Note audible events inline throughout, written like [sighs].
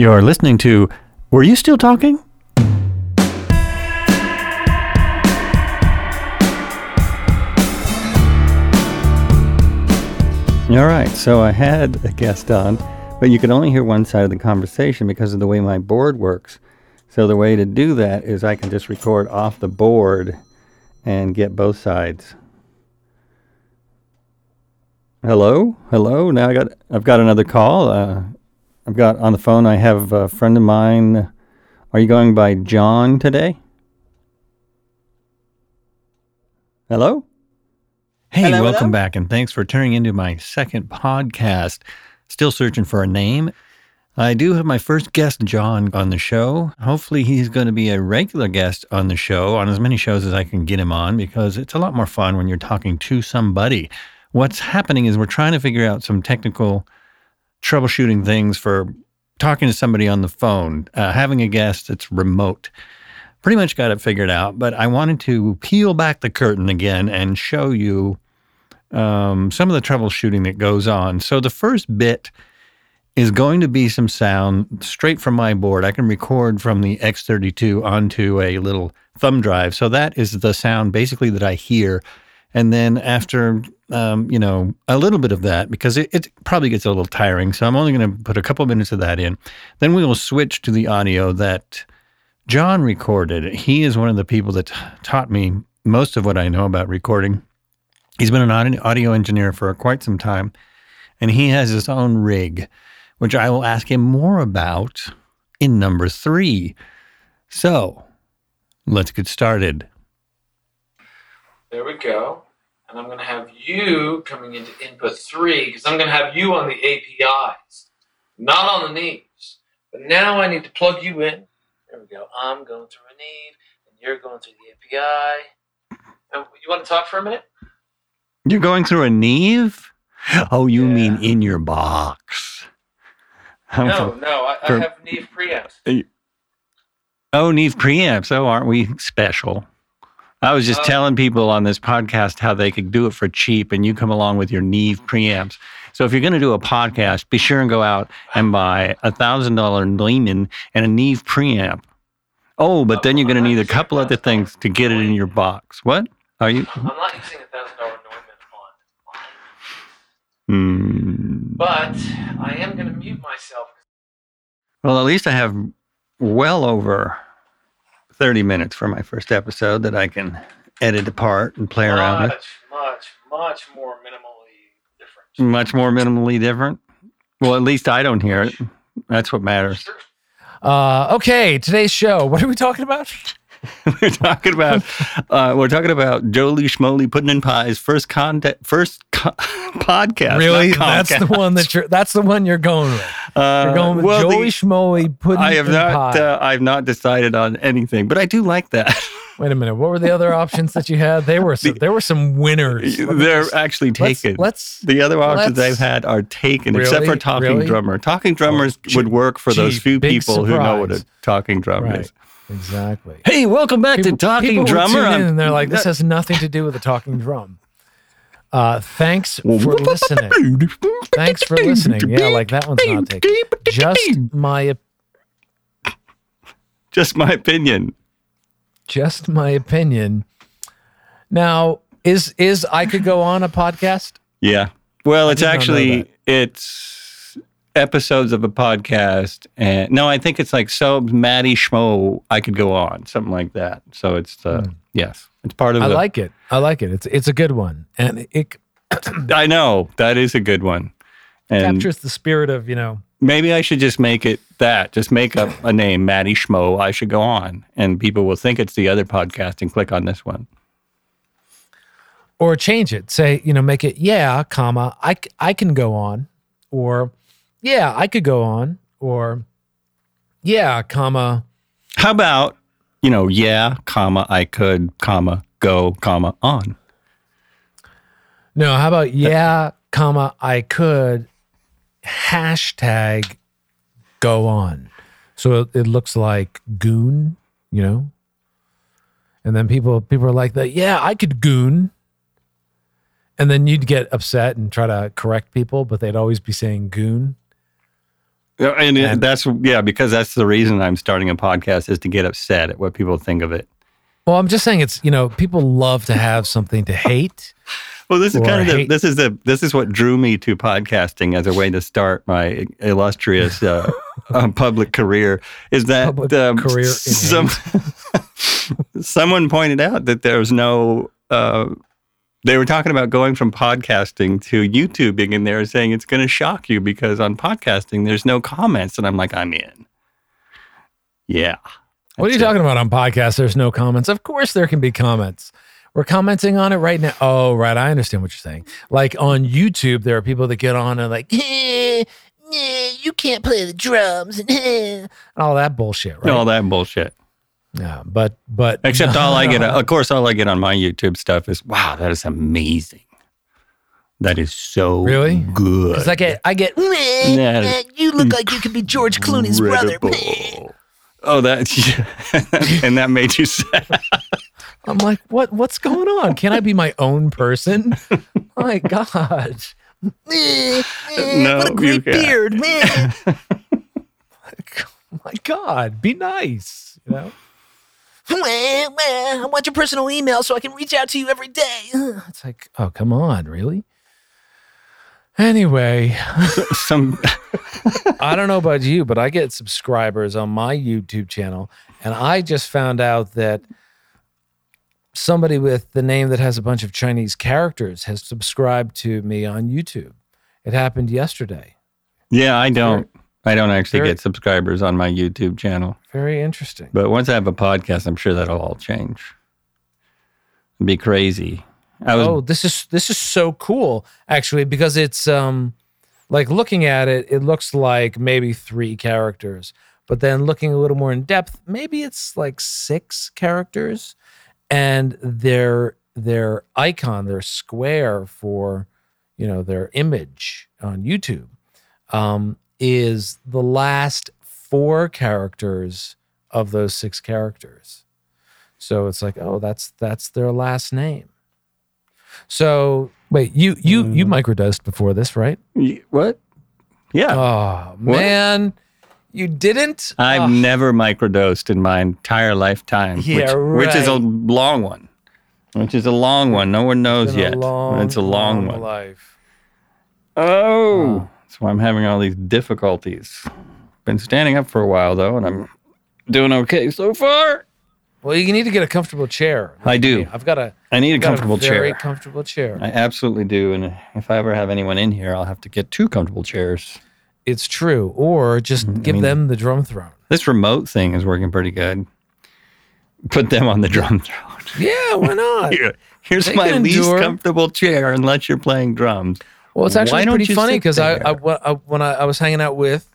You're listening to Were You Still Talking? All right, so I had a guest on, but you could only hear one side of the conversation because of the way my board works. So the way to do that is I can just record off the board and get both sides. Hello, hello. Now I got I've got another call. Uh, I've got on the phone. I have a friend of mine. Are you going by John today? Hello. Hey, Hello, welcome hello. back, and thanks for turning into my second podcast. Still searching for a name. I do have my first guest, John, on the show. Hopefully, he's going to be a regular guest on the show, on as many shows as I can get him on, because it's a lot more fun when you're talking to somebody. What's happening is we're trying to figure out some technical troubleshooting things for talking to somebody on the phone, uh, having a guest that's remote. Pretty much got it figured out, but I wanted to peel back the curtain again and show you um, some of the troubleshooting that goes on. So the first bit is going to be some sound straight from my board. I can record from the X32 onto a little thumb drive. So that is the sound basically that I hear. And then after, um, you know, a little bit of that, because it, it probably gets a little tiring. So I'm only going to put a couple minutes of that in. Then we will switch to the audio that John recorded. He is one of the people that taught me most of what I know about recording. He's been an audio engineer for quite some time, and he has his own rig, which I will ask him more about in number three. So let's get started. There we go. And I'm going to have you coming into input three because I'm going to have you on the APIs, not on the Neves. But now I Neve to plug you in. There we go. I'm going through a need, and you're going through the API. And you want to talk for a minute? You're going through a Neve? Oh, you Yeah. mean in your box? I'm No, from- no. I, I for- have Neve preamps. Oh, Neve preamps. Oh, aren't we special? I was just Uh, telling people on this podcast how they could do it for cheap, and you come along with your Neve preamps. So if you're going to do a podcast, be sure and go out and buy a thousand dollar Neumann and a Neve preamp. Oh, but then you're going to need a couple other things to get it in your box. What are you? I'm not using a thousand dollar Neumann font, Hmm. but I am going to mute myself. Well, at least I have well over 30 minutes for my first episode that I can edit apart and play around with. Much, much, much more minimally different. Much more minimally different. Well, at least I don't hear it. That's what matters. Uh, okay, today's show. What are we talking about? [laughs] we're talking about uh, we're talking about Jolie Schmoly Pudding and Pie's first contact first co- [laughs] podcast. really? That's the one that you're. That's the one you're going with. Uh, You're going with well, the- Joey Schmoey pudding I have and not. pie. Uh, I've not decided on anything, but I do like that. [laughs] Wait a minute. What were the other options that you had? They were some, there were some winners. Let They're just- actually let's, taken. let's The other options I've had are taken, except for talking Really? drummer. Talking drummers gee- would work for those few people who know what a talking drum right. is. Exactly. Hey, welcome back People, to Talking Drummer. and they're like, "This has nothing to do with the talking drum." Uh, thanks for listening. Thanks for listening. Yeah, like that one's not taken. Just my Just my opinion. just my opinion. Now, is is I could go on a podcast? Yeah. Well, it's did not know actually it's episodes of a podcast, and no, I think it's like so Maddie Schmo. I could go on something like that. So it's the yes, it's part of. I the. like it. I like it. It's it's a good one, and it [coughs] I know that is a good one, and captures the spirit of you know. maybe I should just make it that. Just make up a name, Maddie Schmo. I should go on, and people will think it's the other podcast and click on this one. or change it say you know make it yeah comma I I can go on or yeah i could go on. Or yeah comma. How about you know, yeah, comma, I could, comma, go, comma, on. no how about yeah comma i could hashtag go on. So it, it looks like goon you know? And then people people are like that yeah i could goon. And then you'd get upset and try to correct people but they'd always be saying goon And, And- that's yeah, because that's the reason I'm starting a podcast is to get upset at what people think of it. Well, I'm just saying it's you know people love to have something to hate. [laughs] Well, this is kind of the, this is the this is what drew me to podcasting as a way to start my illustrious uh, [laughs] uh, public career. Is that um, career some [laughs] someone pointed out that there was no. Uh, they were talking about going from podcasting to YouTubing, and they were saying it's going to shock you because on podcasting there's no comments, and I'm like, I'm in. Yeah. What are you it. talking about on podcasts? There's no comments. Of course, there can be comments. We're commenting on it right now. Oh, right. I understand what you're saying. Like on YouTube, there are people that get on and like, [laughs] eh, eh, you can't play the drums and, [laughs] eh, and all that bullshit, right? All that bullshit. Yeah, but but Except all I get, [laughs] of course, all I get on my YouTube stuff is, wow, that is amazing. That is so Really? good. I get I get is eh, you look like you could be George Clooney's brother. Oh, that [laughs] and that made you sad. I'm like, what what's going on? Can I be my own person? [laughs] my God. No, what a great beard, man. my God. Be nice. You know? I want your personal email so I can reach out to you every day. [sighs] It's like, oh come on, really? Anyway, Some [laughs] I don't know about you, but I get subscribers on my YouTube channel, and I just found out that somebody with the name that has a bunch of Chinese characters has subscribed to me on YouTube. It happened yesterday. yeah, I don't. I don't actually Very- get subscribers on my YouTube channel. Very interesting. But once I have a podcast, I'm sure that'll all change. It'd be crazy. I was oh, this is this is so cool actually because it's um like looking at it, it looks like maybe three characters, but then looking a little more in depth, maybe it's like six characters, and their their icon, their square for you know their image on YouTube, um, is the last four characters of those six characters. So it's like, oh, that's that's their last name. So wait, you you mm. you microdosed before this, right? Y- what? Yeah. Oh man, you didn't. I've Oh, never microdosed in my entire lifetime, Yeah, which, which is a long one. Which is a long one. No one knows been a yet. long, it's a long, long one. life. Oh, that's why I'm having all these difficulties. Been standing up for a while though, and I'm doing okay so far. Well, you need to get a comfortable chair. I do. I've got a, I need a got comfortable very chair. comfortable chair. I absolutely do, and if I ever have anyone in here, I'll have to get two comfortable chairs. it's true. Or just Mm-hmm. give them the drum throne. This remote thing is working pretty good. Put them on the drum throne. Yeah, why not? [laughs] Here, here's They my least endure. comfortable chair, unless you're playing drums. Well, it's actually pretty funny because I. I, when I when I, I was hanging out with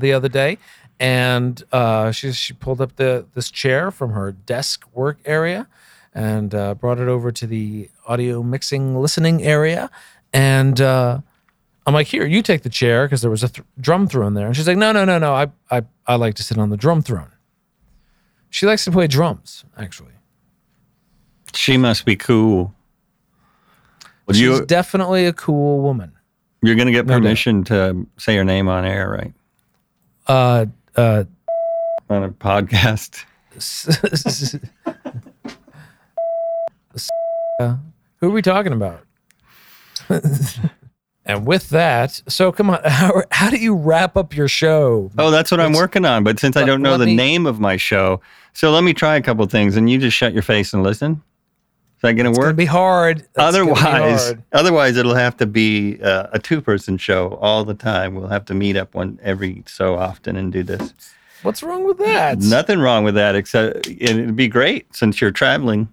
the other day, and uh, she she pulled up the this chair from her desk work area, and uh, brought it over to the audio mixing listening area, and uh, I'm like, here, you take the chair because there was a th- drum throne there, and she's like, no, no, no, no, I I I like to sit on the drum throne. She likes to play drums, actually. She must be cool. Well, She's you, definitely a cool woman. you're going to get No permission to say her name on air, right? Uh, uh, On a podcast. [laughs] Who are we talking about? [laughs] and with that, so come on, [laughs] how, how do you wrap up your show? Oh, that's what I'm working on. But since I don't know the me- name of my show, so let me try a couple things, and you just shut your face and listen. That going It's to gonna work? be hard. That's gonna be otherwise, hard. otherwise it'll have to be uh, a two-person show all the time. We'll have to meet up one every so often and do this. what's wrong with that? Nothing wrong with that, except it'd be great since you're traveling.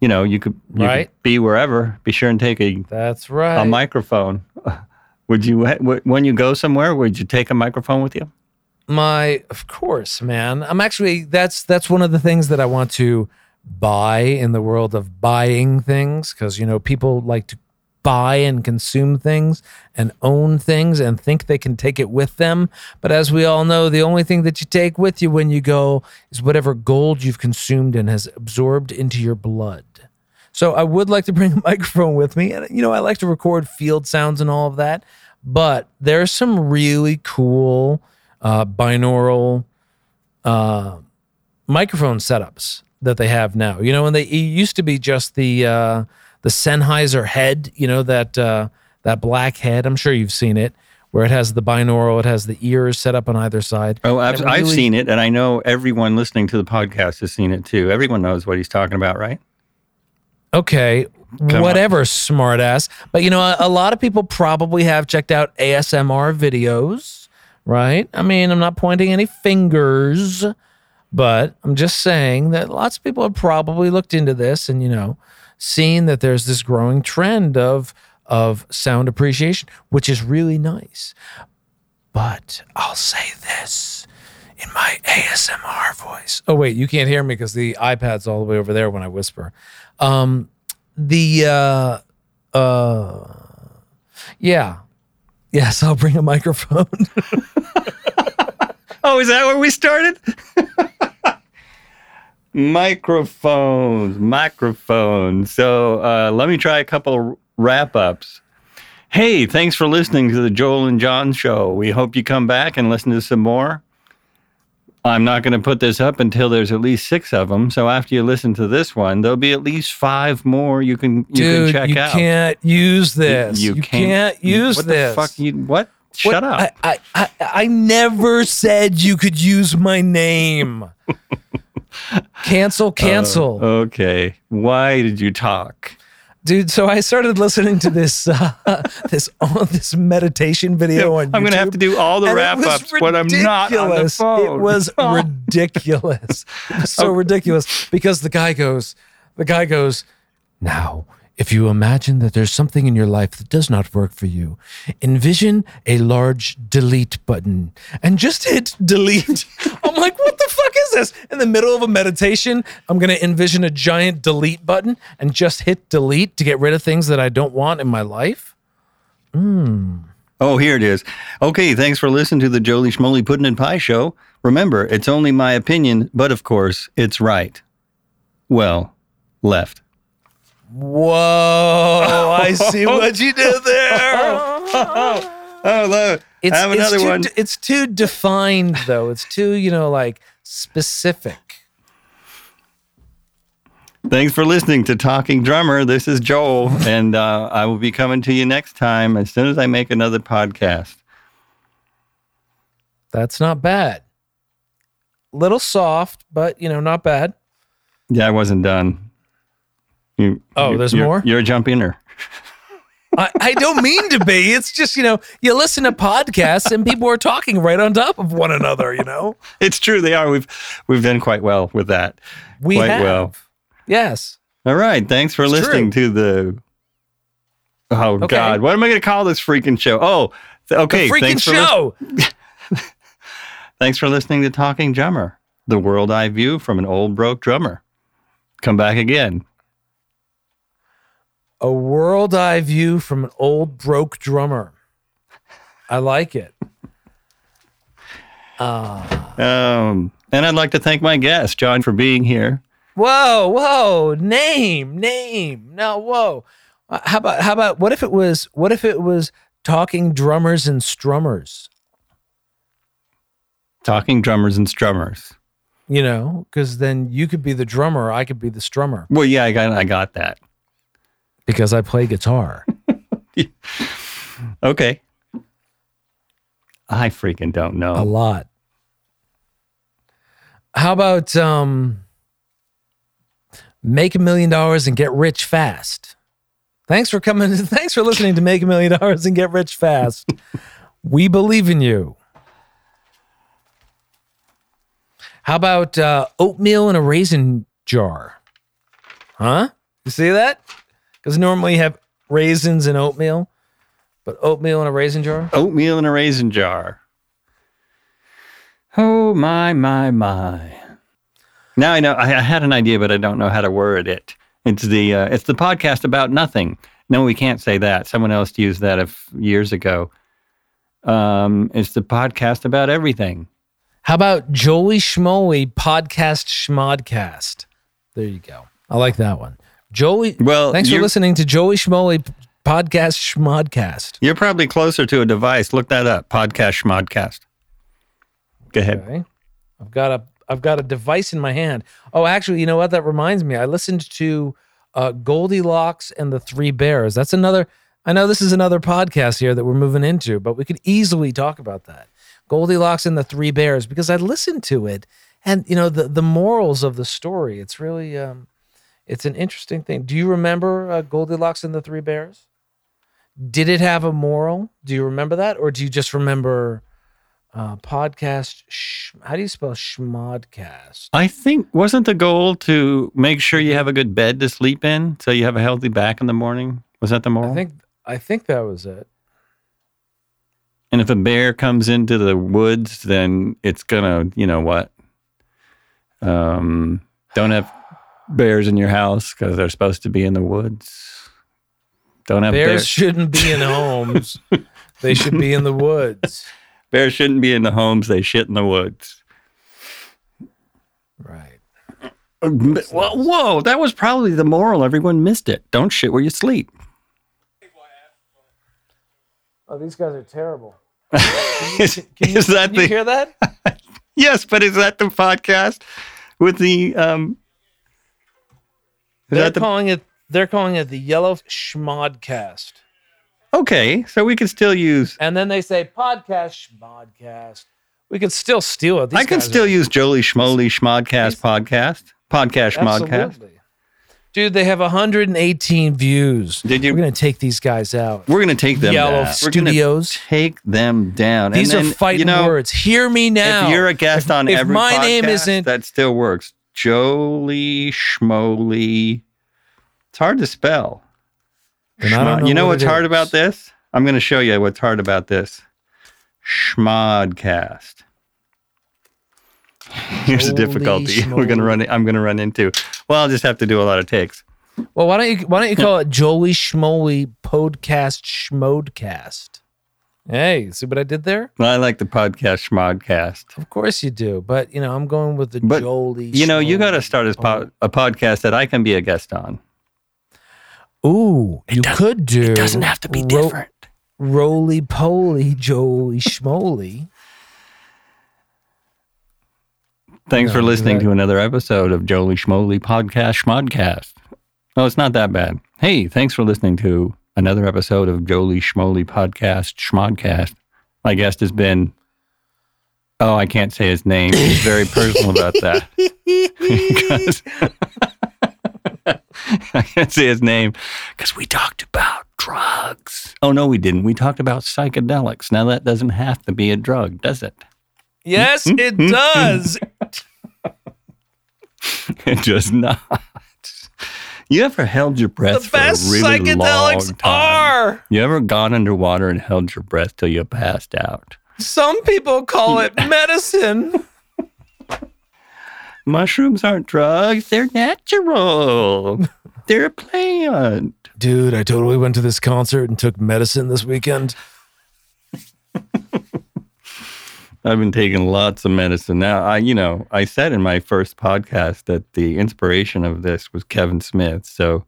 You know, you could, you Right. could be wherever. Be sure and take a, That's right. a microphone. [laughs] Would you, when you go somewhere, would you take a microphone with you? My, of course, man. I'm actually that's that's one of the things that I want to buy in the world of buying things because you know people like to buy and consume things and own things and think they can take it with them. But as we all know, the only thing that you take with you when you go is whatever gold you've consumed and has absorbed into your blood. So I would like to bring a [laughs] microphone with me. And, you know, I like to record field sounds and all of that. but there's some really cool uh, binaural uh, microphone setups that they have now. You know, and they it used to be just the uh, the Sennheiser head. You know that uh, that black head. I'm sure you've seen it, where it has the binaural, it has the ears set up on either side. Oh, I've, it I've seen it, and I know everyone listening to the podcast has seen it too. Everyone knows what he's talking about, right? Okay, on. whatever, smartass. But you know, a, a lot of people probably have checked out ASMR videos, right? I mean, I'm not pointing any fingers, but I'm just saying that lots of people have probably looked into this and you know, seen that there's this growing trend of of sound appreciation, which is really nice. But I'll say this in my ASMR voice. Oh wait, you can't hear me because the iPad's all the way over there when I whisper. Um, the uh, uh, yeah, yes, I'll bring a microphone. [laughs] [laughs] Oh, is that where we started? Microphones, microphones. So uh, let me try a couple wrap ups. Hey, thanks for listening to the Joel and John show. We hope you come back and listen to some more. I'm not going to put this up until there's at least six of them. So after you listen to this one, there'll be at least five more you can you Dude, can check you out. You can't use this. You, can't, use what this. The fuck you what? What- Shut up. I, I, I, I never said you could use my name. [laughs] cancel, cancel. Uh, okay. Why did you talk? dude so i started listening to this uh, [laughs] this oh, this meditation video on YouTube. I'm going to have to do all the wrap ups when I'm not on the phone. [laughs] it was ridiculous so ridiculous because the guy goes the guy goes now if you imagine that there's something in your life that does not work for you envision a large delete button and just hit [laughs] delete i'm like what the fuck is this in the middle of a meditation i'm going to envision a giant delete button and just hit delete to get rid of things that i don't want in my life hmm. Oh, here it is. Okay, thanks for listening to the Jolie Schmoly Puddin' and Pie Show. Remember, it's only my opinion, but of course, it's right. Well, left. Whoa i see [laughs] what you did there [laughs] Oh, look. it's, have it's another too, one. it's too defined though it's too you know like specific Thanks for listening to Talking Drummer. This is Joel, and uh, I will be coming to you next time as soon as I make another podcast. That's not bad. Little soft, but you know, not bad. Yeah, I wasn't done. You, Oh, you- there's you're- more? You're a jump inner. I, I don't mean to be. It's just, you know, you listen to podcasts and people are talking right on top of one another, you know? [laughs] It's true. They are. We've we've done quite well with that. We quite have. well. Yes. All right. Thanks for It's listening to the. Oh Okay. God! What am I going to call this freaking show? Oh, th- okay. the freaking thanks show. [laughs] thanks for listening to Talking Drummer, the world I view from an old broke drummer. Come back again. A world eye view from an old broke drummer. I like it. Um, and I'd like to thank my guest, John, for being here. Whoa, whoa, name, name. No, whoa. Uh, How about how about what if it was what if it was talking drummers and strummers? Talking drummers and strummers. You know, because then you could be the drummer, I could be the strummer Well, yeah, I got I got that. Because I play guitar. [laughs] Okay. I freaking don't know. a lot. How about um make a million dollars and get rich fast? Thanks for coming. [laughs] Thanks for listening to Make a Million Dollars and Get Rich Fast. [laughs] we believe in you. How about uh, oatmeal in a raisin jar? Huh? You see that? Because normally you have raisins and oatmeal, but oatmeal in a raisin jar? Oatmeal in a raisin jar. Oh my my my. Now I know I, I had an idea, but I don't know how to word it. It's the uh, it's the podcast about nothing. No, we can't say that. Someone else used that a f- years ago. Um, it's the podcast about everything. How about Jolie Schmoly podcast schmodcast? There you go. I like that one. Jolie, Well, thanks for listening to Joey Schmoly Podcast Schmodcast. You're probably closer to a device. Look that up. Podcast Schmodcast. Go ahead. Okay. I've got a I've got a device in my hand. Oh, actually, you know what? That reminds me. I listened to uh, Goldilocks and the Three Bears. That's another. I know this is another podcast here that we're moving into, but we could easily talk about that. Goldilocks and the Three Bears because I listened to it, and you know the the morals of the story. It's really um, it's an interesting thing. Do you remember uh, Goldilocks and the Three Bears? Did it have a moral? Do you remember that, or do you just remember? Uh, podcast. Sh- how do you spell schmodcast? I think wasn't the goal to make sure you have a good bed to sleep in, so you have a healthy back in the morning. Was that the moral? I think I think that was it. And if a bear comes into the woods, then it's gonna, you know what? Um, don't have bears in your house because they're supposed to be in the woods. Don't have Bears bears. shouldn't be in homes. they should be in the woods. [laughs] Bears shouldn't be in the homes. They shit in the woods. Right. [clears throat] Whoa, whoa, that was probably the moral. Everyone missed it. Don't shit where you sleep. Oh, these guys are terrible. [laughs] is, is that Can you hear that? [laughs] yes? But is that the podcast with the um? They're the calling it. They're calling it the Yellow Schmodcast, okay? So we can still use. and then they say podcast Schmodcast. We can still steal it. These I can still are- use Jolie Schmoly Schmodcast podcast podcast Schmodcast. Absolutely. Dude, they have 118 views. Did you- We're gonna take these guys out. We're gonna take them Yellow down. We're Studios. take them down. These and are then, fighting you know, words. Hear me now. If you're a guest on if every my podcast, name isn't- that still works. Jolie Schmoly. It's hard to spell. Then I don't Schmod- know you know what what's hard is. about this? I'm going to show you what's hard about this. Schmodcast. [laughs] Here's the Holy difficulty [laughs] we're going to run. I'm going to run into. Well, I'll just have to do a lot of takes. Well, why don't you why don't you [laughs] call it Jolie Schmoly Podcast Schmodcast? Hey, see what I did there? I like the podcast Schmodcast. Of course you do, but you know I'm going with the But, Jolie. You know, you got to start a, po- a podcast that I can be a guest on. Ooh, you could do. It doesn't have to be ro- different. Roly poly, Jolie Schmoly. Thanks No, for listening that- to another episode of Jolie Schmoly Podcast Schmodcast. Oh, it's not that bad. Hey, thanks for listening to another episode of Jolie Schmoly Podcast Schmodcast. My guest has been. Oh, I can't say his name. He's very personal about that. [laughs] [laughs] I can't say his name because we talked about drugs. Oh, no, we didn't. We talked about psychedelics. Now, that doesn't have to be a drug, does it? Yes, it [laughs] does. It does not. You ever held your breath the for a best really long psychedelics time? are. You ever gone underwater and held your breath till you passed out? Some people call it [laughs] medicine. Mushrooms aren't drugs; they're natural. they're a plant. Dude, I totally went to this concert and took medicine this weekend. I've been taking lots of medicine now. I, you know, I said in my first podcast that the inspiration of this was Kevin Smith. So,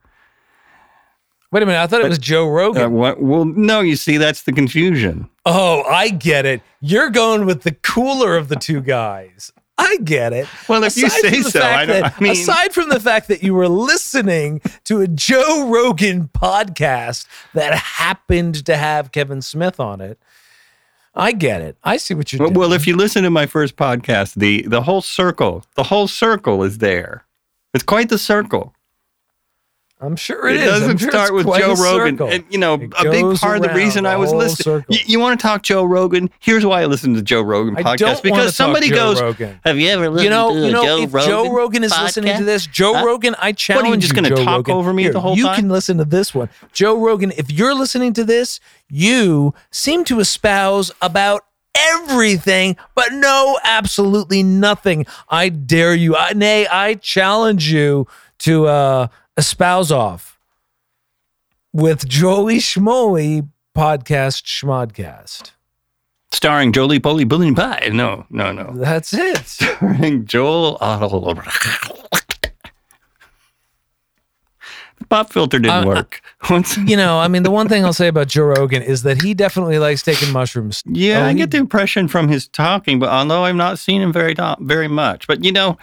Wait a minute, I thought it was Joe Rogan. uh, what, well, no, you see, that's the confusion. Oh, I get it. You're going with the cooler of the two guys. I get it. Well, if you say so, I don't. that- I mean, aside from the fact that you were listening to a Joe Rogan podcast that happened to have Kevin Smith on it, I get it. I see what you're Well, doing. well, if you listen to my first podcast, the the whole circle, the whole circle is there. It's quite the circle. I'm sure It, it is. I'm doesn't sure start with Joe Rogan, circle. and you know, It a big part of the reason I was listening. You, you want to talk Joe Rogan? Here's why I listen to Joe Rogan I podcast don't because talk somebody Joe goes, Rogan. "Have you ever listened You know, to you know, Joe if Rogan Joe Rogan is listening to this, Joe Huh? Rogan, I challenge you just you, gonna talk Rogan. over me Here, the whole you time? can listen to this one. Joe Rogan, if you're listening to this, you seem to espouse about everything, but no, absolutely nothing. I dare you, I, nay, I challenge you to uh, espouse off with Joey Schmoly podcast Schmodcast. starring Jolie Polly Bully Pie. No, no, no. That's it. [laughs] Starring Joel Otto. pop filter didn't Uh, work. [laughs] Once, You know, I mean, the one thing I'll say about Joe Rogan is that he definitely likes taking mushrooms. yeah, Oh, I he- get the impression from his talking, but although I've not seen him very very much, but you know,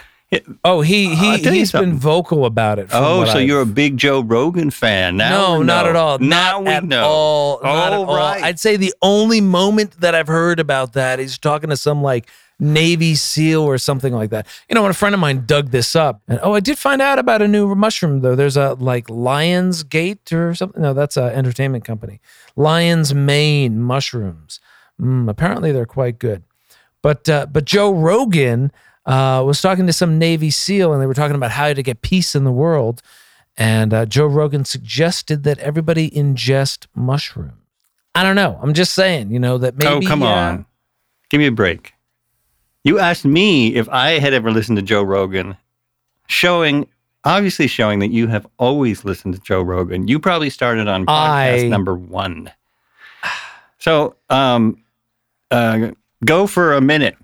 Oh, he I'll he he's been vocal about it. oh, so I've- you're a big Joe Rogan fan now? no, not at all. Now not we at know. all. Not at all. right. I'd say the only moment that I've heard about that is talking to some like Navy SEAL or something like that. You know, when a friend of mine dug this up, and oh, I did find out about a new mushroom though. There's a like Lions Gate or something. No, that's an entertainment company. Lions Mane mushrooms. Mm, apparently, they're quite good. But uh, but Joe Rogan uh, was talking to some Navy SEAL, and they were talking about how to get peace in the world. And uh, Joe Rogan suggested that everybody ingest mushrooms. I don't know. I'm just saying, you know, that maybe. oh, come uh, on. Give me a break. You asked me if I had ever listened to Joe Rogan, showing, obviously showing that you have always listened to Joe Rogan. You probably started on podcast I- number one. So, um, uh, go for a minute.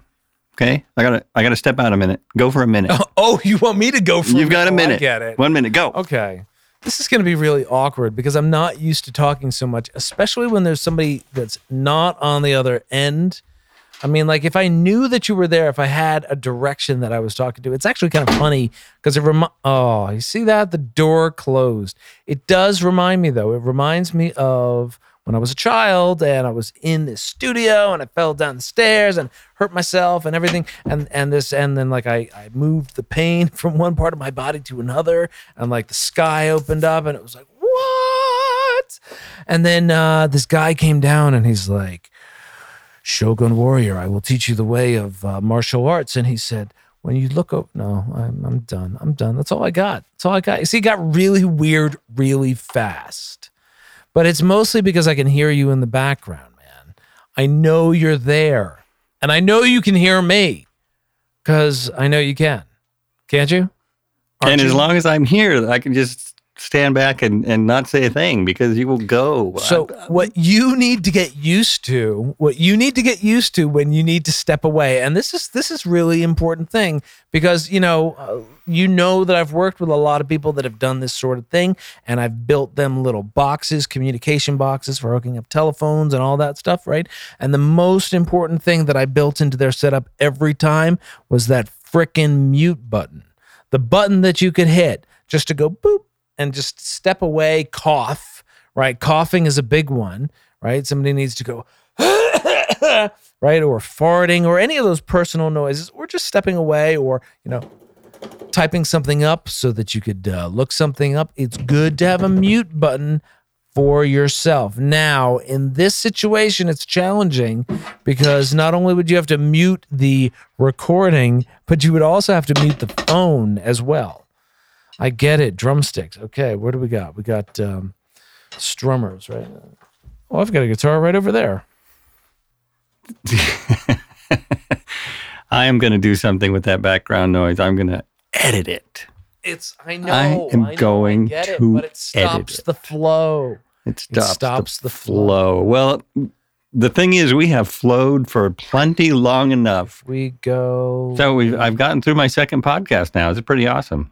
Okay. I gotta, I gotta step out a minute. Go for a minute. [laughs] Oh, you want me to go for You've got a Oh, I minute. get it. One minute. Go. Okay. This is going to be really awkward because I'm not used to talking so much, especially when there's somebody that's not on the other end. I mean, like if I knew that you were there, if I had a direction that I was talking to, it's actually kind of funny because it remi- Oh, you see that the door closed. It does remind me though. It reminds me of when I was a child and I was in this studio and I fell down the stairs and hurt myself and everything. And and this and then like I I moved the pain [laughs] from one part of my body to another and like the sky opened up and it was like what? And then uh, this guy came down and he's like. Shogun Warrior, I will teach you the way of uh, martial arts. And he said, when you look up, no, I'm, I'm done. I'm done. That's all I got. That's all I got. You see, it got really weird really fast. But it's mostly because I can hear you in the background, man. I know you're there. And I know you can hear me because I know you can. Can't you? Aren't and as you? long as I'm here, I can just stand back and, and not say a thing because you will go. So I- what you need to get used to, what you need to get used to when you need to step away, and this is this is really important thing because you know uh, you know that I've worked with a lot of people that have done this sort of thing, and I've built them little boxes, communication boxes for hooking up telephones and all that stuff, right? And the most important thing that I built into their setup every time was that frickin' mute button, the button that you could hit just to go boop and just step away, cough, right? Coughing is a big one, right? Somebody needs to go, [coughs] right? Or farting or any of those personal noises, or just stepping away or, you know, typing something up so that you could uh, look something up. It's good to have a mute button for yourself. Now, in this situation, it's challenging because not only would you have to mute the recording, but you would also have to mute the phone as well. I get it. Drumsticks. Okay, what do we got? We got um, strummers, right? Oh, I've got a guitar right over there. [laughs] I am going to do something with that background noise. I'm going to edit it. It's I know. I am know, going I get it, but it stops edit it. the flow. It stops, stops the, the flow. flow. Well, the thing is, we have flowed for plenty long enough. We go. So we've, I've gotten through my second podcast now. It's pretty awesome.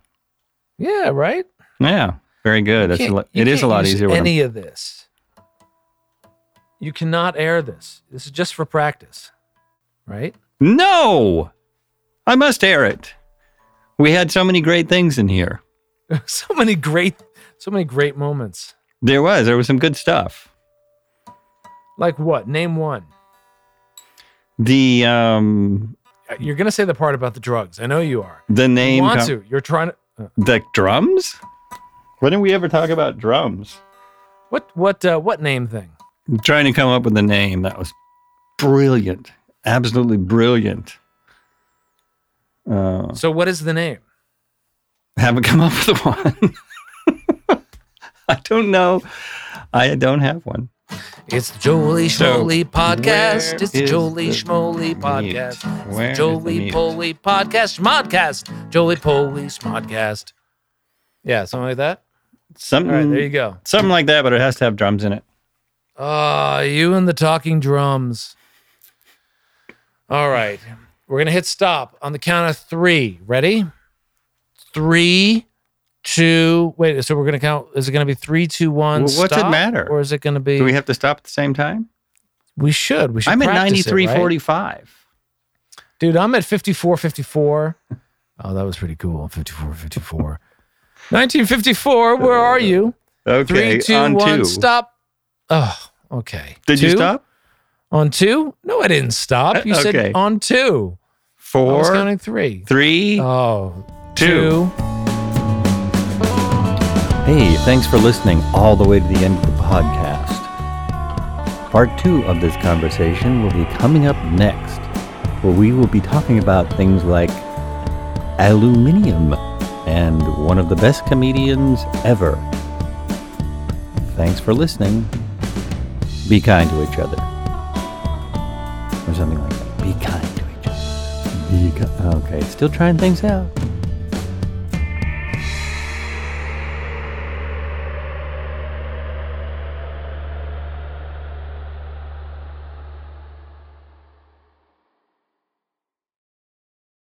Yeah, right. Yeah, very good. That's a Can't- lot, you it is a lot easier. Any of this. You cannot air this. This is just for practice, right? no, I must air it. We had so many great things in here. [laughs] so many great, so many great moments. There was. There was some good stuff. Like what? Name one. The um You're gonna say the part about the drugs. I know you are. the name. You want com- to? You're trying to. The drums. When did we ever talk about drums? what? What? Uh, what name thing? I'm trying to come up with a name that was brilliant, absolutely brilliant. Uh, So what is the name? haven't come up with one. [laughs] I don't know. I don't have one. It's the Jolie So, podcast. It's the Jolie the Schmoly podcast. Where is the Jolie mute? Poly podcast. Schmodcast. Jolie Poly Schmodcast. Yeah, something like that. Something, All right, there you go. something like that, but it has to have drums in it. Ah, you and the talking drums. All right. We're going to hit stop on the count of three. Ready? Three, two. Wait, so we're gonna count. Is it gonna be three, two, one? Well, what's it matter? Or is it gonna be? Do we have to stop at the same time? we should. We should. I'm at practice it, 93.45. Dude, I'm at 54, 54. Oh, that was pretty cool. 54, 54. [laughs] 1954. Where are you? Okay, Three, two, on one, two. stop. Oh, okay. Did you stop? On two? No, I didn't stop. You Okay. said on two. Four. I was counting three. Three. three, Oh, two. two. Hey, thanks for listening all the way to the end of the podcast. Part two of this conversation will be coming up next, where we will be talking about things like aluminium and one of the best comedians ever. Thanks for listening. Be kind to each other. Or something like that. Be kind to each other. Be okay, still trying things out.